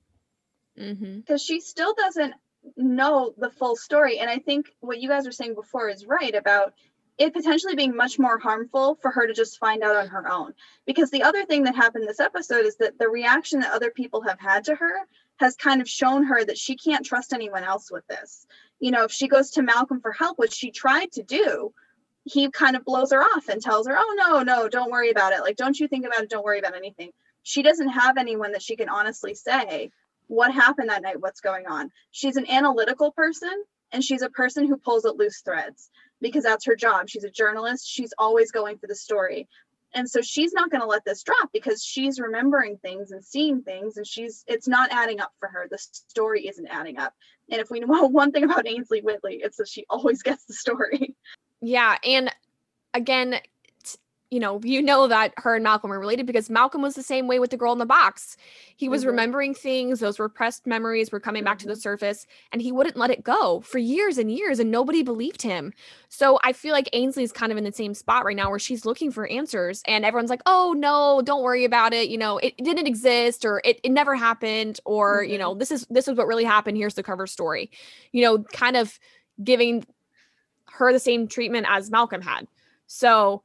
mm-hmm because she still doesn't know the full story. And I think what you guys were saying before is right about it potentially being much more harmful for her to just find out on her own. Because the other thing that happened this episode is that the reaction that other people have had to her has kind of shown her that she can't trust anyone else with this. You know, if she goes to Malcolm for help, which she tried to do, he kind of blows her off and tells her, Oh, no, no, don't worry about it. Like, don't you think about it. Don't worry about anything. She doesn't have anyone that she can honestly say, what happened that night? What's going on? She's an analytical person and she's a person who pulls at loose threads because that's her job. She's a journalist. She's always going for the story. And so she's not going to let this drop because she's remembering things and seeing things and she's it's not adding up for her. The story isn't adding up. And if we know *laughs* one thing about ainsley whitly it's that she always gets the story Yeah, and again, you know, you know that her and Malcolm are related because Malcolm was the same way with the girl in the box. He was Mhm. remembering things; those repressed memories were coming back to the surface, and he wouldn't let it go for years and years, and nobody believed him. So I feel like Ainsley's kind of in the same spot right now, where she's looking for answers, and everyone's like, "Oh no, don't worry about it. You know, it, it didn't exist, or it, it never happened, or you know, this is this is what really happened. Here's the cover story." You know, kind of giving her the same treatment as Malcolm had. So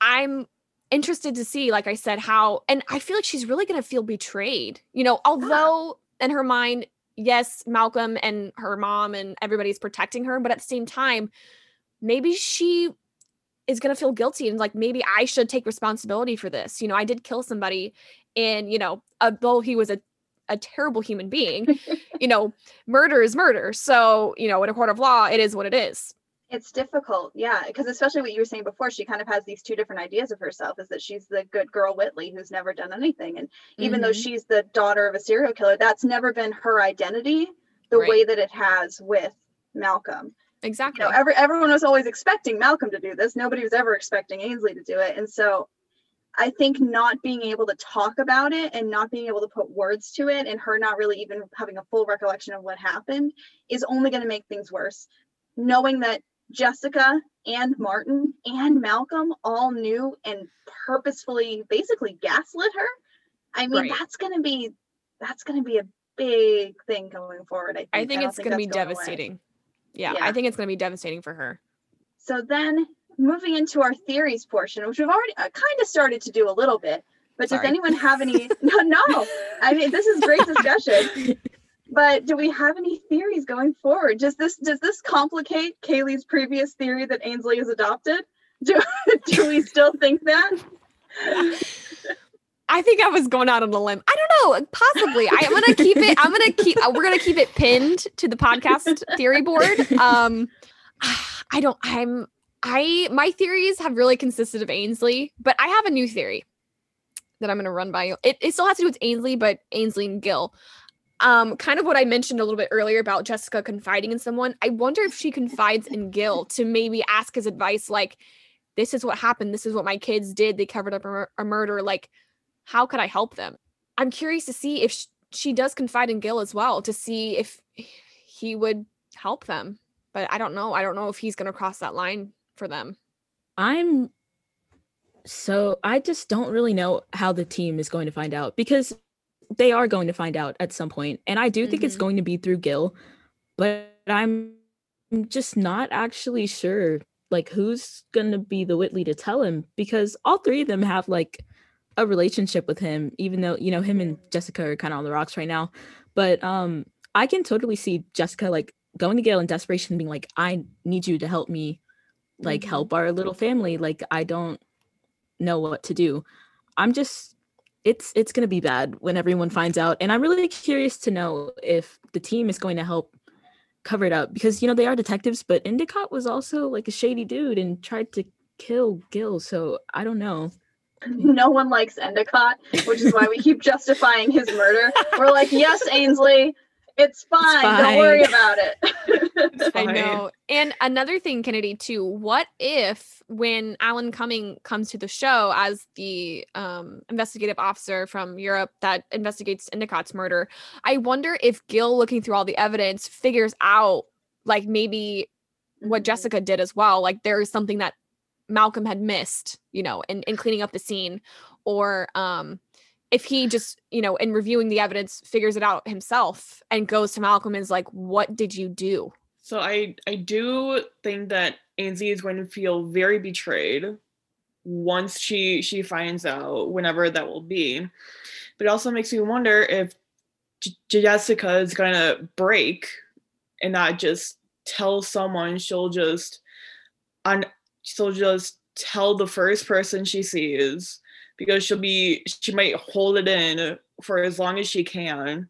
I'm interested to see, like I said, how, and I feel like she's really going to feel betrayed. You know, although in her mind, yes, Malcolm and her mom and everybody's protecting her, but at the same time, maybe she is going to feel guilty and like maybe I should take responsibility for this. You know, I did kill somebody and, you know, although he was a a terrible human being, *laughs* you know, murder is murder. So, you know, in a court of law, it is what it is. It's difficult yeah because especially what you were saying before she kind of has these two different ideas of herself is that she's the good girl whitly who's never done anything and even though Mhm. she's the daughter of a serial killer that's never been her identity the Right. way that it has with malcolm Exactly. you know every, everyone was always expecting malcolm to do this nobody was ever expecting ainsley to do it and so i think not being able to talk about it and not being able to put words to it and her not really even having a full recollection of what happened is only going to make things worse knowing that jessica and martin and malcolm all knew and purposefully basically gaslit her i mean Right. that's going to be that's going to be a big thing going forward i think, I think don't it's going to be that's going away. devastating. Yeah, Yeah. I think it's going to be devastating for her. So then moving into our theories portion, which we've already uh, kind of started to do a little bit, but does anyone have any? *laughs* *laughs* no, no. I mean, this is great *laughs* discussion. But do we have any theories going forward? Does this does this complicate Kaylee's previous theory that Ainsley is adopted? Do *laughs* do we still think that? I think I was going out on a limb. I don't know, possibly. I, am gonna keep it. I'm gonna keep. uh, We're gonna keep it pinned to the podcast theory board. Um, *sighs* I don't. I'm. I my theories have really consisted of Ainsley, but I have a new theory that I'm gonna run by you. It, it still has to do with Ainsley, but Ainsley and Gil. Um, kind of what I mentioned a little bit earlier about Jessica confiding in someone. I wonder if she confides in Gil to maybe ask his advice, like, "This is what happened. This is what my kids did. They covered up a, a murder. Like, how could I help them? I'm curious to see if sh- she does confide in Gil as well to see if he would help them. But I don't know. I don't know if he's going to cross that line for them. I'm so I just don't really know how the team is going to find out because they are going to find out at some point. And I do think it's Mhm. going to be through Gil, but I'm just not actually sure like who's going to be the Whitly to tell him because all three of them have like a relationship with him even though you know him and Jessica are kind of on the rocks right now. But um I can totally see Jessica like going to Gil in desperation being like I need you to help me like Mhm. help our little family like I don't know what to do. I'm just it's it's going to be bad when everyone finds out and I'm really curious to know if the team is going to help cover it up because you know they are detectives but Endicott was also like a shady dude and tried to kill Gil so I don't know. *laughs* no one likes Endicott, which is why we keep justifying his murder. We're like, yes, Ainsley, it's fine. Don't worry about it. *laughs* I know. And another thing, Kennedy, too, what if when Alan Cumming comes to the show as the um, investigative officer from Europe that investigates Endicott's murder, I wonder if Gil, looking through all the evidence, figures out like maybe what Mhm. Jessica did as well. Like there is something that Malcolm had missed, you know, in, in cleaning up the scene. Or um if he just, you know, in reviewing the evidence, figures it out himself and goes to Malcolm and is like, what did you do? So I I do think that Ainsley is going to feel very betrayed once she she finds out whenever that will be. But it also makes me wonder if J- Jessica is going to break and not just tell someone she'll just on she'll just tell the first person she sees because she'll be she might hold it in for as long as she can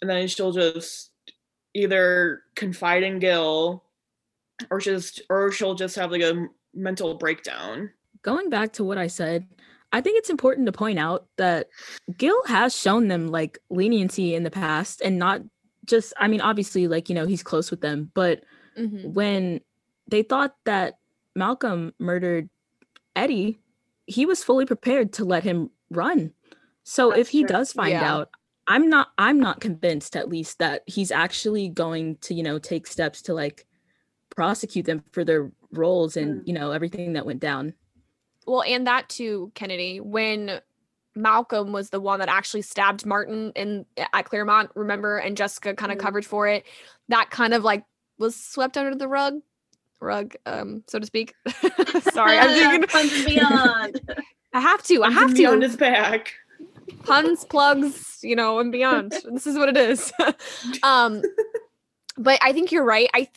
and then she'll just either confide in Gil or just or she'll just have like a mental breakdown. Going back to what I said, I think it's important to point out that Gil has shown them like leniency in the past and not just I mean obviously like you know he's close with them, but Mhm. when they thought that Malcolm murdered Eddie, he was fully prepared to let him run. So if he true. does find Yeah. out, I'm not I'm not convinced at least that he's actually going to, you know, take steps to like prosecute them for their roles and, Mm. you know, everything that went down. Well, and that too, Kennedy, when Malcolm was the one that actually stabbed Martin in at Claremont, remember, and Jessica kind of Mhm. covered for it. That kind of like was swept under the rug, rug, um, so to speak. *laughs* Sorry, I'm *laughs* thinking. Puns and beyond. *laughs* I have to. I Comes have beyond to. his back. Puns, plugs, you know, and beyond. this is what it is. um, but I think you're right. I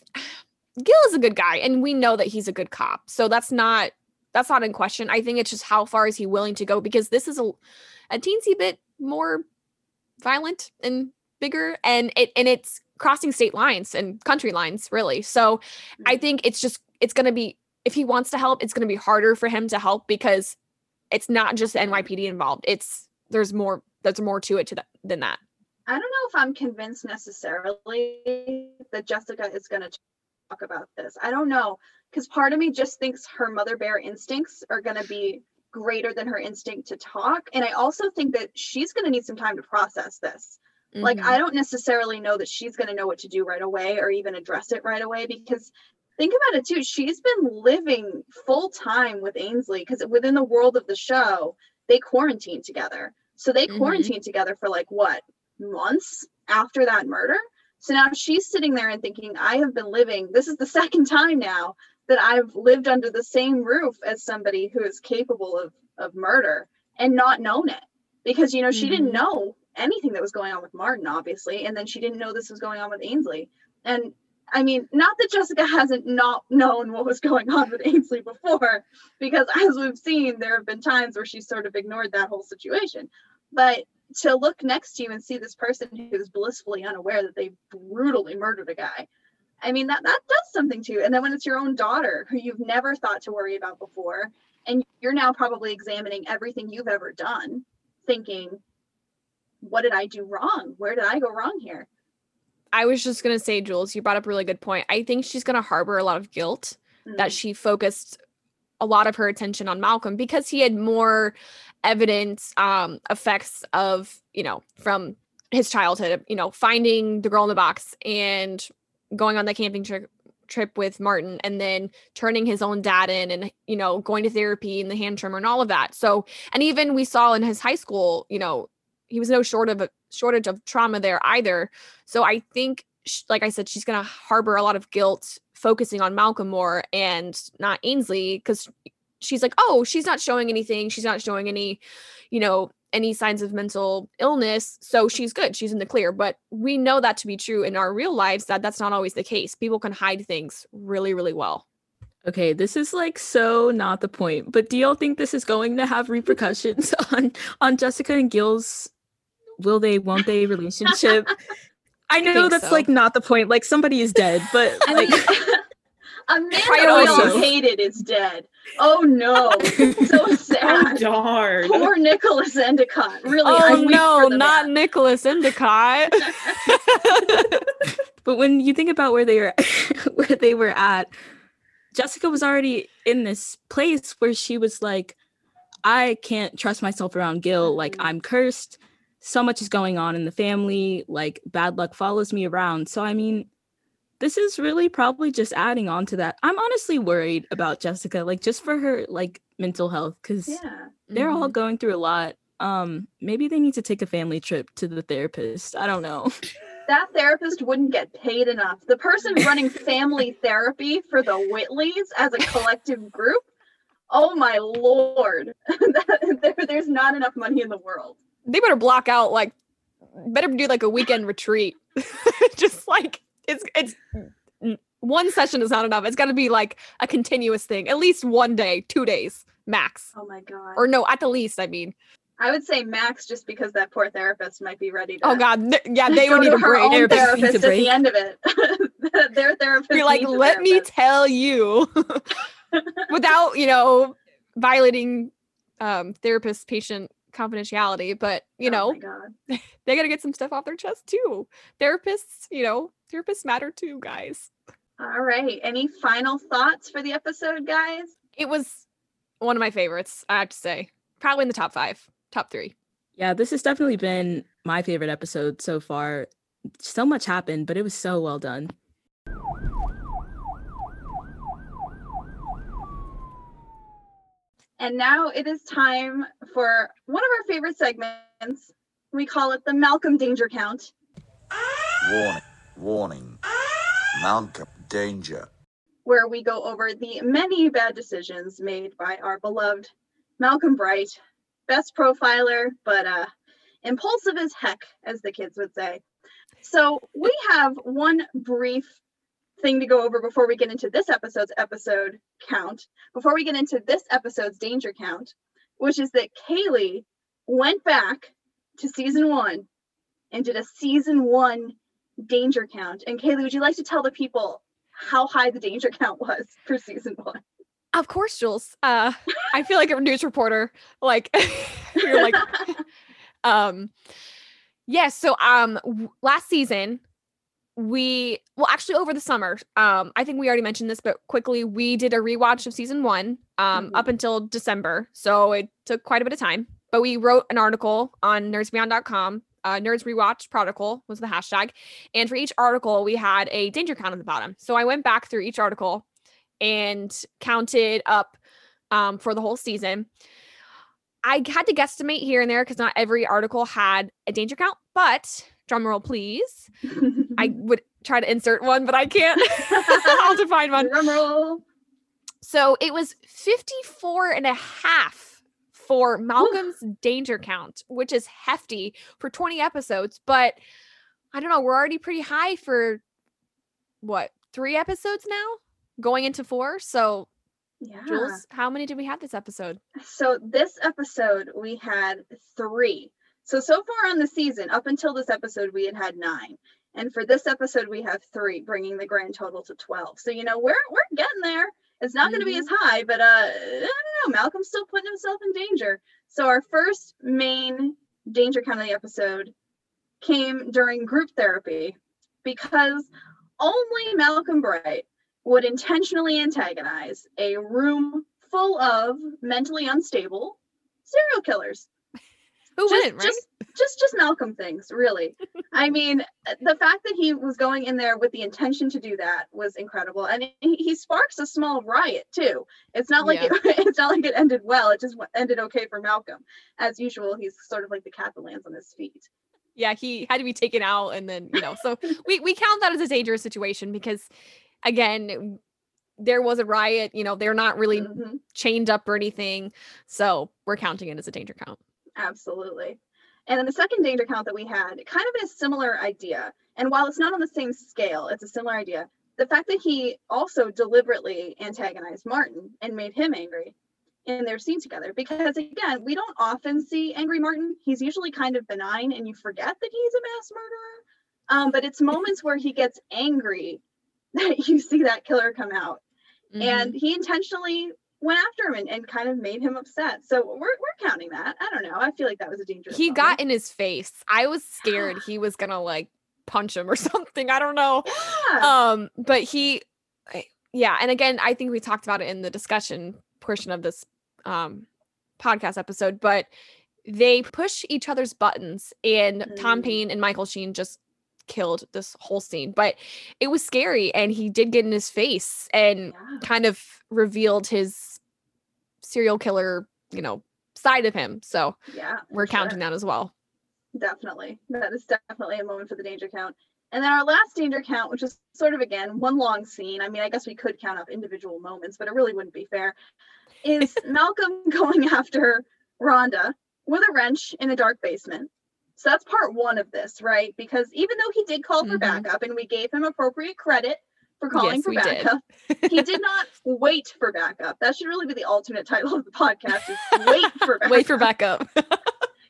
Gil is a good guy, and we know that he's a good cop. So that's not that's not in question. I think it's just how far is he willing to go because this is a a teensy bit more violent and bigger, and it and it's crossing state lines and country lines really. So I mm. think it's just it's gonna be if he wants to help, it's gonna be harder for him to help because it's not just the NYPD involved. It's there's more there's more to it to that than that. I don't know if I'm convinced necessarily that Jessica is going to talk about this. I don't know because part of me just thinks her mother bear instincts are going to be greater than her instinct to talk. And I also think that she's going to need some time to process this. Like, Mhm. I don't necessarily know that she's going to know what to do right away or even address it right away because think about it too. She's been living full time with Ainsley because within the world of the show, they quarantine together. So they Mhm. quarantined together for like what months after that murder. So now she's sitting there and thinking, I have been living, this is the *laughs* second time now that I've lived under the same roof as somebody who is capable of, of murder and not known it. Because, you know, she didn't Mhm. know anything that was going on with Martin, obviously. And then she didn't know this was going on with Ainsley. And I mean, not that Jessica hasn't not known what was going on with Ainsley before, because as we've seen, there have been times where she's sort of ignored that whole situation. But to look next to you and see this person who's blissfully unaware that they brutally murdered a guy, I mean, that that does something to you. And then when it's your own daughter who you've never thought to worry about before, and you're now probably examining everything you've ever done, thinking, what did I do wrong? Where did I go wrong here? I was just gonna say, Jules, you brought up a really good point. I think she's gonna harbor a lot of guilt that Mm, she focused a lot of her attention on Malcolm because he had more evidence um effects of, you know, from his childhood, you know, finding the girl in the box and going on the camping trip trip with Martin and then turning his own dad in and you know going to therapy and the hand tremor and all of that. So and even we saw in his high school, you know, he was no short of a shortage of trauma there either. So I think sh- like I said she's going to harbor a lot of guilt focusing on Malcolm more and not Ainsley cuz she's like, "Oh, she's not showing anything. She's not showing any, you know, any signs of mental illness. So she's good. She's in the clear. But we know that to be true in our real lives that that's not always the case. People can hide things really really well. Okay, this is like so not the point, but do y'all think this is going to have repercussions *laughs* on on Jessica and Gil's will they won't they relationship? *laughs* I know think that's so. like not the point. Like somebody is dead, but *laughs* I like mean, *laughs* a man I that we also- all hated is dead. Oh no, so Oh sad. darn. Poor Nicholas Endicott. Really, I oh no not man. nicholas endicott but when you think about where they were where they were at, Jessica was already in this place where she was like, I can't trust myself around Gil. Like Mhm. I'm cursed. So much is going on in the family. Like bad luck follows me around. So I mean, this is really probably just adding on to that. I'm honestly worried about Jessica, like just for her like mental health, because Yeah. they're all Mhm. going through a lot. Um, maybe they need to take a family trip to the therapist. I don't know. *laughs* That therapist wouldn't get paid enough. The person running family therapy for the Whitlys as a collective group, oh my lord, *laughs* there, there's not enough money in the world. They better block out like better do like a weekend retreat *laughs* just like it's it's one session is not enough it's got to be like a continuous thing at least one day two days max Oh my god. or no at the least i mean I would say max just because that poor therapist might be ready to oh god yeah they would need a break own Therapists need a therapist at break. the end of it. *laughs* Their therapist. be like let me tell you *laughs* without you know violating um therapist patient confidentiality but you Oh know my *laughs* they got to get some stuff off their chest too therapists you know therapists matter too guys All right. Any final thoughts for the episode, guys? it was one of my favorites i have to say probably in the top five top three Yeah, this has definitely been my favorite episode so far. So much happened, but it was so well done. And now it is time for one of our favorite segments. We call it the Malcolm Danger Count. Warning, warning. Malcolm, danger. where we go over the many bad decisions made by our beloved Malcolm Bright, best profiler, but uh, impulsive as heck, as the kids would say. So we have one brief thing to go over before we get into this episode's episode count, before we get into this episode's danger count, which is that Kaylee went back to season one and did a season one danger count. And Kaylee, would you like to tell the people how high the danger count was for season one? Of course, Jules. Uh, I feel like a news reporter. Like *laughs* you're like, *laughs* um, yes. so, um, last season, we well, actually, over the summer, um, I think we already mentioned this, but quickly, we did a rewatch of season one, um, Mhm. up until December. So it took quite a bit of time. But we wrote an article on nerdsbeyond.com. Uh, Nerds Rewatch Prodigal was the hashtag. And for each article, we had a danger count at the bottom. So I went back through each article and counted up um, for the whole season. I had to guesstimate here and there because not every article had a danger count, but drum roll, please. I *laughs* would try to insert one, but I can't. *laughs* I'll define one. Drum roll. So it was 54 and a half for Malcolm's danger count, which is hefty for 20 episodes. But I don't know, we're already pretty high for what, three episodes now? Going into four. So, Yeah. Jules, how many did we have this episode? So this episode we had three. So so far on the season, up until this episode, we had had nine, and for this episode we have three, bringing the grand total to twelve. So you know we're we're getting there. It's not going to be as high, but uh, I don't know. Malcolm's still putting himself in danger. So our first main danger count of the episode came during group therapy because only Malcolm Bright would intentionally antagonize a room full of mentally unstable serial killers. Who just, wouldn't, right? just just just Malcolm things, really. I *laughs* mean, the fact that he was going in there with the intention to do that was incredible, and he, he sparks a small riot too. It's not like Yeah. it, *laughs* it's not like it ended well. It just ended okay for Malcolm. As usual, he's sort of like the cat that lands on his feet. yeah, he had to be taken out and then, you know, so *laughs* we, we count that as a dangerous situation because again, there was a riot, you know, they're not really Mhm, chained up or anything. So we're counting it as a danger count. Absolutely. And then the second danger count that we had, kind of a similar idea. And while it's not on the same scale, it's a similar idea. The fact that he also deliberately antagonized Martin and made him angry in their scene together. Because again, we don't often see angry Martin. He's usually kind of benign and you forget that he's a mass murderer. Um, but it's moments where he gets angry *laughs* that you see that killer come out. And he intentionally went after him and, and kind of made him upset. So we're, we're counting that. I don't know. I feel like that was a dangerous he moment. got in his face. I was scared *gasps* he was gonna like punch him or *laughs* something. I don't know. Yeah. Um, but he, yeah, and again, I think we talked about it in the discussion portion of this um podcast episode, but they push each other's buttons, and Tom Mm. Payne and Michael Sheen just killed this whole scene. But it was scary, and he did get in his face and yeah. kind of revealed his serial killer, you know, side of him. So Yeah. we're sure. counting that as well. Definitely. That is definitely a moment for the danger count. And then our last danger count, which is sort of again one long scene. I mean, I guess we could count up individual moments, but it really wouldn't be fair. Is *laughs* Malcolm *laughs* going after Rhonda with a wrench in a dark basement? So that's part one of this, right? Because even though he did call for Mhm. backup and we gave him appropriate credit for calling Yes, for we did. backup, he did not *laughs* wait for backup. That should really be the alternate title of the podcast is *laughs* wait for backup. Wait for backup *laughs*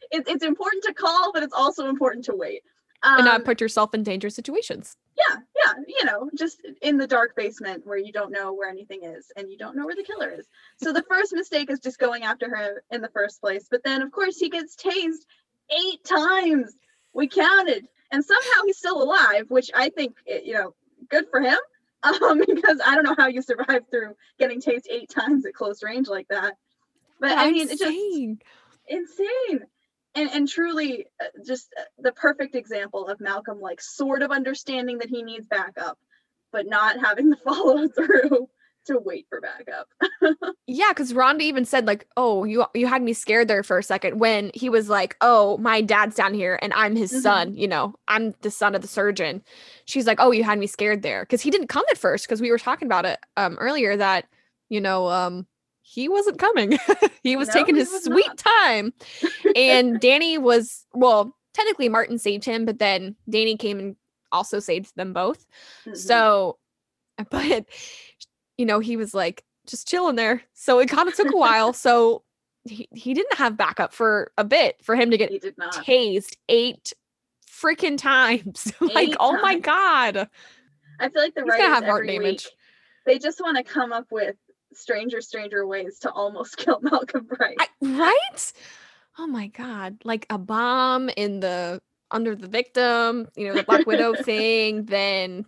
It, it's important to call, but it's also important to wait. Um, and not put yourself in dangerous situations. yeah, yeah, you know, just in the dark basement where you don't know where anything is and you don't know where the killer is. So the first mistake is just going after her in the first place. But then, of course, he gets tased eight times. We counted, and somehow he's still alive, which I think, you know, good for him. *laughs* Um, because I don't know how you survive through getting tased eight times at close range like that. But I mean, it's just Insane. insane and and truly uh, just uh, the perfect example of malcolm like sort of understanding that he needs backup but not having the *laughs* follow through to wait for backup *laughs* Yeah, because Rhonda even said like, "Oh, you you had me scared there for a second when he was like, "Oh, my dad's down here and I'm his Mhm. son. You know, I'm the son of the surgeon." She's like, "Oh, you had me scared there," because he didn't come at first. Because we were talking about it um earlier that you know um he wasn't coming. *laughs* he was No, taking he his was sweet not. time, *laughs* and Dani was well. Technically, Martin saved him, but then Dani came and also saved them both. Mhm. So, but you know, he was like just chilling there. So it kind of took a while. So he, he didn't have backup for a bit for him to get tased eight freaking times. *laughs* like, Eight oh my god. i feel like the He's writers have heart damage. week they just want to come up with stranger stranger ways to almost *laughs* kill malcolm bright I, right? Oh my god. Like a bomb in the under the victim, you know, the Black Widow *laughs* thing, then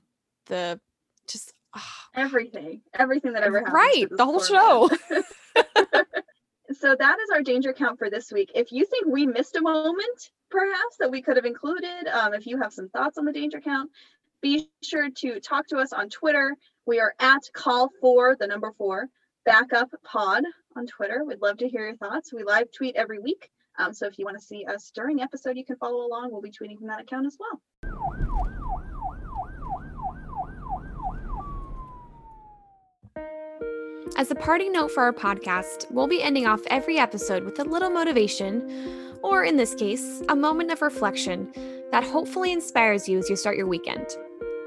the just *sighs* everything everything that ever happened right, the whole show. *laughs* so that is our danger count for this week. If you think we missed a moment, perhaps that we could have included, um, if you have some thoughts on the danger count, be sure to talk to us on Twitter. We are at call for the number four backup pod on Twitter. We'd love to hear your thoughts. We live tweet every week. Um, so if you want to see us during the episode, you can follow along. We'll be tweeting from that account as well. As a parting note for our podcast, we'll be ending off every episode with a little motivation, or in this case, a moment of reflection that hopefully inspires you as you start your weekend.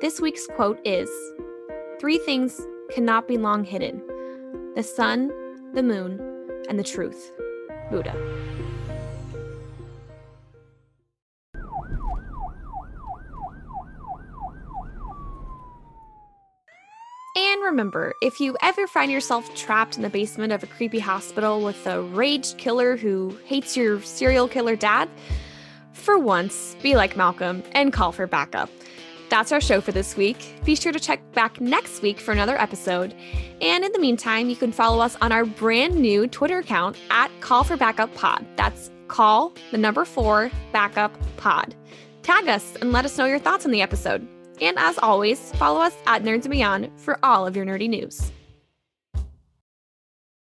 This week's quote is Three things cannot be long hidden the sun, the moon, and the truth. Buddha. And remember, if you ever find yourself trapped in the basement of a creepy hospital with a raged killer who hates your serial killer dad, for once, be like Malcolm and call for backup. that's our show for this week. Be sure to check back next week for another episode. And in the meantime, you can follow us on our brand new Twitter account at Call for Backup Pod. That's call the number four backup pod. Tag us and let us know your thoughts on the episode. And as always, follow us at Nerds and Beyond for all of your nerdy news.